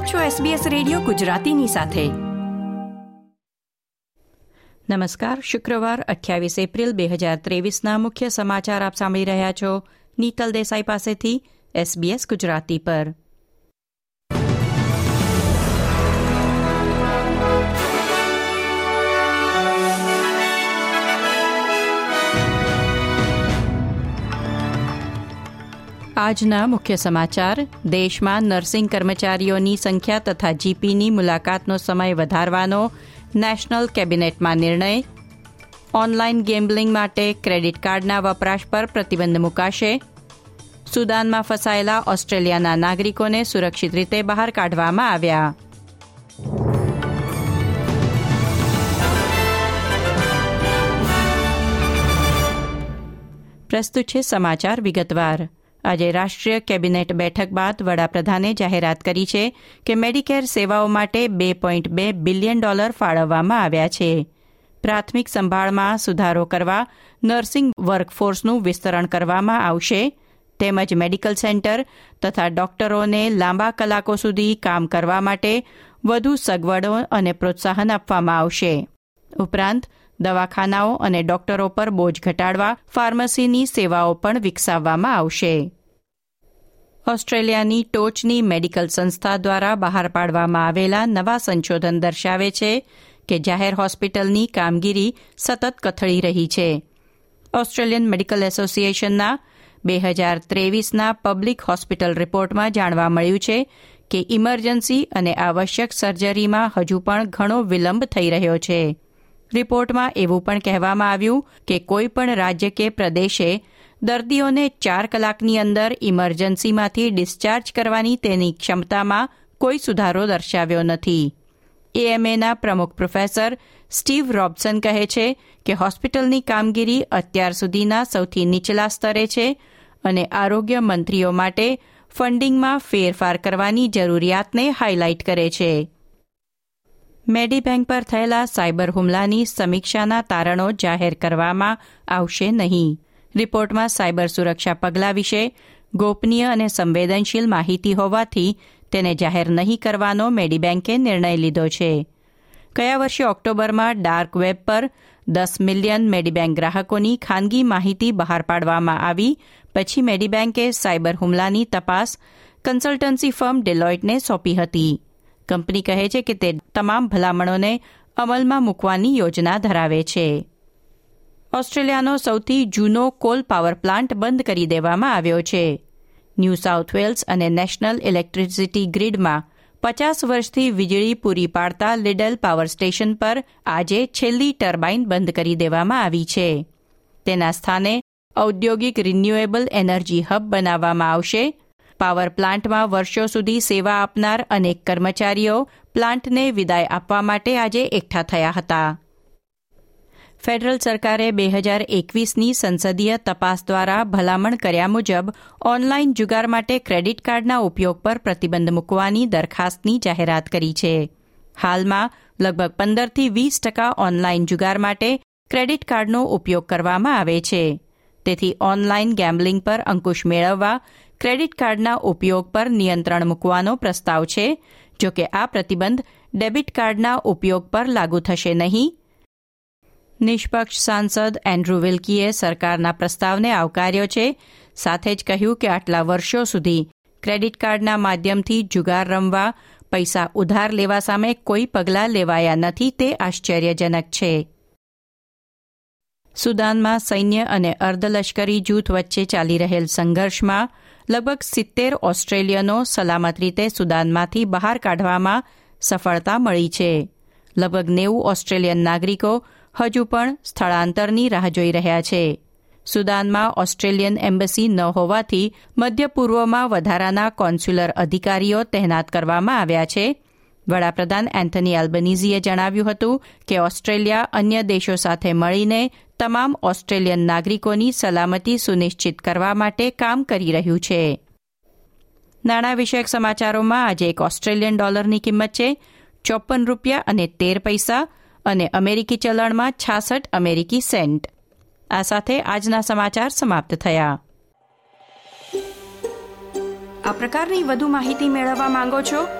આપ છો SBS radio ગુજરાતીની સાથે. નમસ્કાર, શુક્રવાર, અઠ્યાવીસ એપ્રિલ બે હજાર ત્રેવીસના મુખ્ય સમાચાર આપ સાંભળી રહ્યા છો. નીતલ દેસાઈ પાસેથી SBS ગુજરાતી પર. આજના મુખ્ય સમાચાર. દેશમાં નર્સિંગ કર્મચારીઓની સંખ્યા તથા જીપીની મુલાકાતનો સમય વધારવાનો નેશનલ કેબિનેટમાં નિર્ણય. ઓનલાઈન ગેમ્બલિંગ માટે ક્રેડિટ કાર્ડના વપરાશ પર પ્રતિબંધ મુકાશે. સુદાનમાં ફસાયેલા ઓસ્ટ્રેલિયાના નાગરિકોને સુરક્ષિત રીતે બહાર કાઢવામાં આવ્યા. પ્રસ્તુત છે સમાચાર વિગતવાર. આજે રાષ્ટ્રીય કેબિનેટ બેઠક બાદ વડાપ્રધાને જાહેરાત કરી છે કે મેડિકેર સેવાઓ માટે બે પોઈન્ટ બે બિલિયન ડોલર ફાળવવામાં આવ્યા છે. પ્રાથમિક સંભાળમાં સુધારો કરવા નર્સિંગ વર્કફોર્સનું વિસ્તરણ કરવામાં આવશે. તેમજ મેડિકલ સેન્ટર તથા ડોક્ટરોને લાંબા કલાકો સુધી કામ કરવા માટે વધુ સગવડો અને પ્રોત્સાહન આપવામાં આવશે. ઉપરાંત દવાખાનાઓ અને ડોક્ટરો પર બોજ ઘટાડવા, ફાર્મસીની સેવાઓ પણ વિકસાવવામાં આવશે. ઓસ્ટ્રેલિયાની ટોચની મેડિકલ સંસ્થા દ્વારા બહાર પાડવામાં આવેલા નવા સંશોધન દર્શાવે છે કે જાહેર હોસ્પિટલની કામગીરી સતત કથળી રહી છે. ઓસ્ટ્રેલિયન મેડિકલ એસોસિએશનના બે હજાર ત્રેવીસના પબ્લિક હોસ્પિટલ રિપોર્ટમાં જાણવા મળ્યું છે કે ઇમરજન્સી અને આવશ્યક સર્જરીમાં હજુ પણ ઘણો વિલંબ થઈ રહ્યો છે. રિપોર્ટમાં એવું પણ કહેવામાં આવ્યું કે કોઈપણ રાજ્ય કે પ્રદેશે દર્દીઓને ચાર કલાકની અંદર ઇમરજન્સીમાંથી ડિસ્ચાર્જ કરવાની તેની ક્ષમતામાં કોઈ સુધારો દર્શાવ્યો નથી. એએમએના પ્રમુખ પ્રોફેસર સ્ટીવ રોબસન કહે છે કે હોસ્પિટલની કામગીરી અત્યાર સુધીના સૌથી નીચલા સ્તરે છે અને આરોગ્ય મંત્રીઓ માટે ફંડિંગમાં ફેરફાર કરવાની જરૂરિયાતને હાઇલાઇટ કરે છે. મેડીબેંક પર થયેલા સાયબર હુમલાની સમીક્ષાના તારણો જાહેર કરવામાં આવશે નહીં. રિપોર્ટમાં સાયબર સુરક્ષા પગલાં વિશે ગોપનીય અને સંવેદનશીલ માહિતી હોવાથી તેને જાહેર નહીં કરવાનો મેડીબેન્કે નિર્ણય લીધો છે. ગયા વર્ષે ઓક્ટોબરમાં ડાર્ક વેબ પર દસ મિલિયન મેડીબેન્ક ગ્રાહકોની ખાનગી માહિતી બહાર પાડવામાં આવી. પછી મેડીબેન્કે સાયબર હુમલાની તપાસ કન્સલ્ટન્સી ફર્મ ડેલોઇટને સોંપી હતી. કંપની કહે છે કે તે તમામ ભલામણોને અમલમાં મૂકવાની યોજના ધરાવે છે. ઓસ્ટ્રેલિયાનો સૌથી જૂનો કોલ પાવર પ્લાન્ટ બંધ કરી દેવામાં આવ્યો છે. ન્યૂ સાઉથ વેલ્સ અને નેશનલ ઇલેક્ટ્રિસિટી ગ્રીડમાં પચાસ વર્ષથી વીજળી પૂરી પાડતા લિડલ પાવર સ્ટેશન પર આજે છેલ્લી ટર્બાઇન બંધ કરી દેવામાં આવી છે. તેના સ્થાને ઔદ્યોગિક રિન્યુએબલ એનર્જી હબ બનાવવામાં આવશે પાવર પ્લાન્ટમાં વર્ષો સુધી સેવા આપનાર અનેક કર્મચારીઓ પ્લાન્ટને વિદાય આપવા માટે આજે એકઠા થયા હતા. ફેડરલ સરકારે બે હજાર એકવીસની સંસદીય તપાસ દ્વારા ભલામણ કર્યા મુજબ ઓનલાઇન જુગાર માટે ક્રેડિટ કાર્ડના ઉપયોગ પર પ્રતિબંધ મૂકવાની દરખાસ્તની જાહેરાત કરી છે. હાલમાં લગભગ પંદરથી વીસ ટકા ઓનલાઇન જુગાર માટે ક્રેડિટ કાર્ડનો ઉપયોગ કરવામાં આવે છે. તેથી ઓનલાઇન ગેમ્બલિંગ પર અંકુશ મેળવવા ક્રેડિટ કાર્ડના ઉપયોગ પર નિયંત્રણ મૂકવાનો પ્રસ્તાવ છે. જો કે આ પ્રતિબંધ ડેબિટ કાર્ડના ઉપયોગ પર લાગુ થશે નહીં. નિષ્પક્ષ સાંસદ એન્ડ્રુ વિલ્કીએ સરકારના પ્રસ્તાવને આવકાર્યો છે. સાથે જ કહ્યું કે આટલા વર્ષો સુધી ક્રેડિટ કાર્ડના માધ્યમથી જુગાર રમવા, પૈસા ઉધાર લેવા સામે કોઈ પગલાં લેવાયા નથી તે આશ્ચર્યજનક છે. સુદાનમાં સૈન્ય અને અર્ધલશ્કરી જૂથ વચ્ચે ચાલી રહેલ સંઘર્ષમાં લગભગ સિત્તેર ઓસ્ટ્રેલિયનો સલામત રીતે સુદાનમાંથી બહાર કાઢવામાં સફળતા મળી છે. લગભગ નેવું ઓસ્ટ્રેલિયન નાગરિકો હજુ પણ સ્થળાંતરની રાહ જોઈ રહ્યા છે. સુદાનમાં ઓસ્ટ્રેલિયન એમ્બસી ન હોવાથી મધ્ય પૂર્વમાં વધારાના કોન્સ્યુલર અધિકારીઓ તહેનાત કરવામાં આવ્યા છે. વડાપ્રધાન એન્થની એલ્બનીઝીએ જણાવ્યું હતું કે ઓસ્ટ્રેલિયા અન્ય દેશો સાથે મળીને તમામ ઓસ્ટ્રેલિયન નાગરિકોની સલામતી સુનિશ્ચિત કરવા માટે કામ કરી રહ્યું છે. નાણાં વિષયક સમાચારોમાં આજે એક ઓસ્ટ્રેલિયન ડોલરની કિંમત છે ચોપન રૂપિયા અને તેર પૈસા અને અમેરિકી ચલણમાં છાસઠ અમેરિકી સેન્ટ. આ સાથે આજના સમાચાર સમાપ્ત થયા. આ પ્રકારની વધુ માહિતી મેળવવા માંગો છો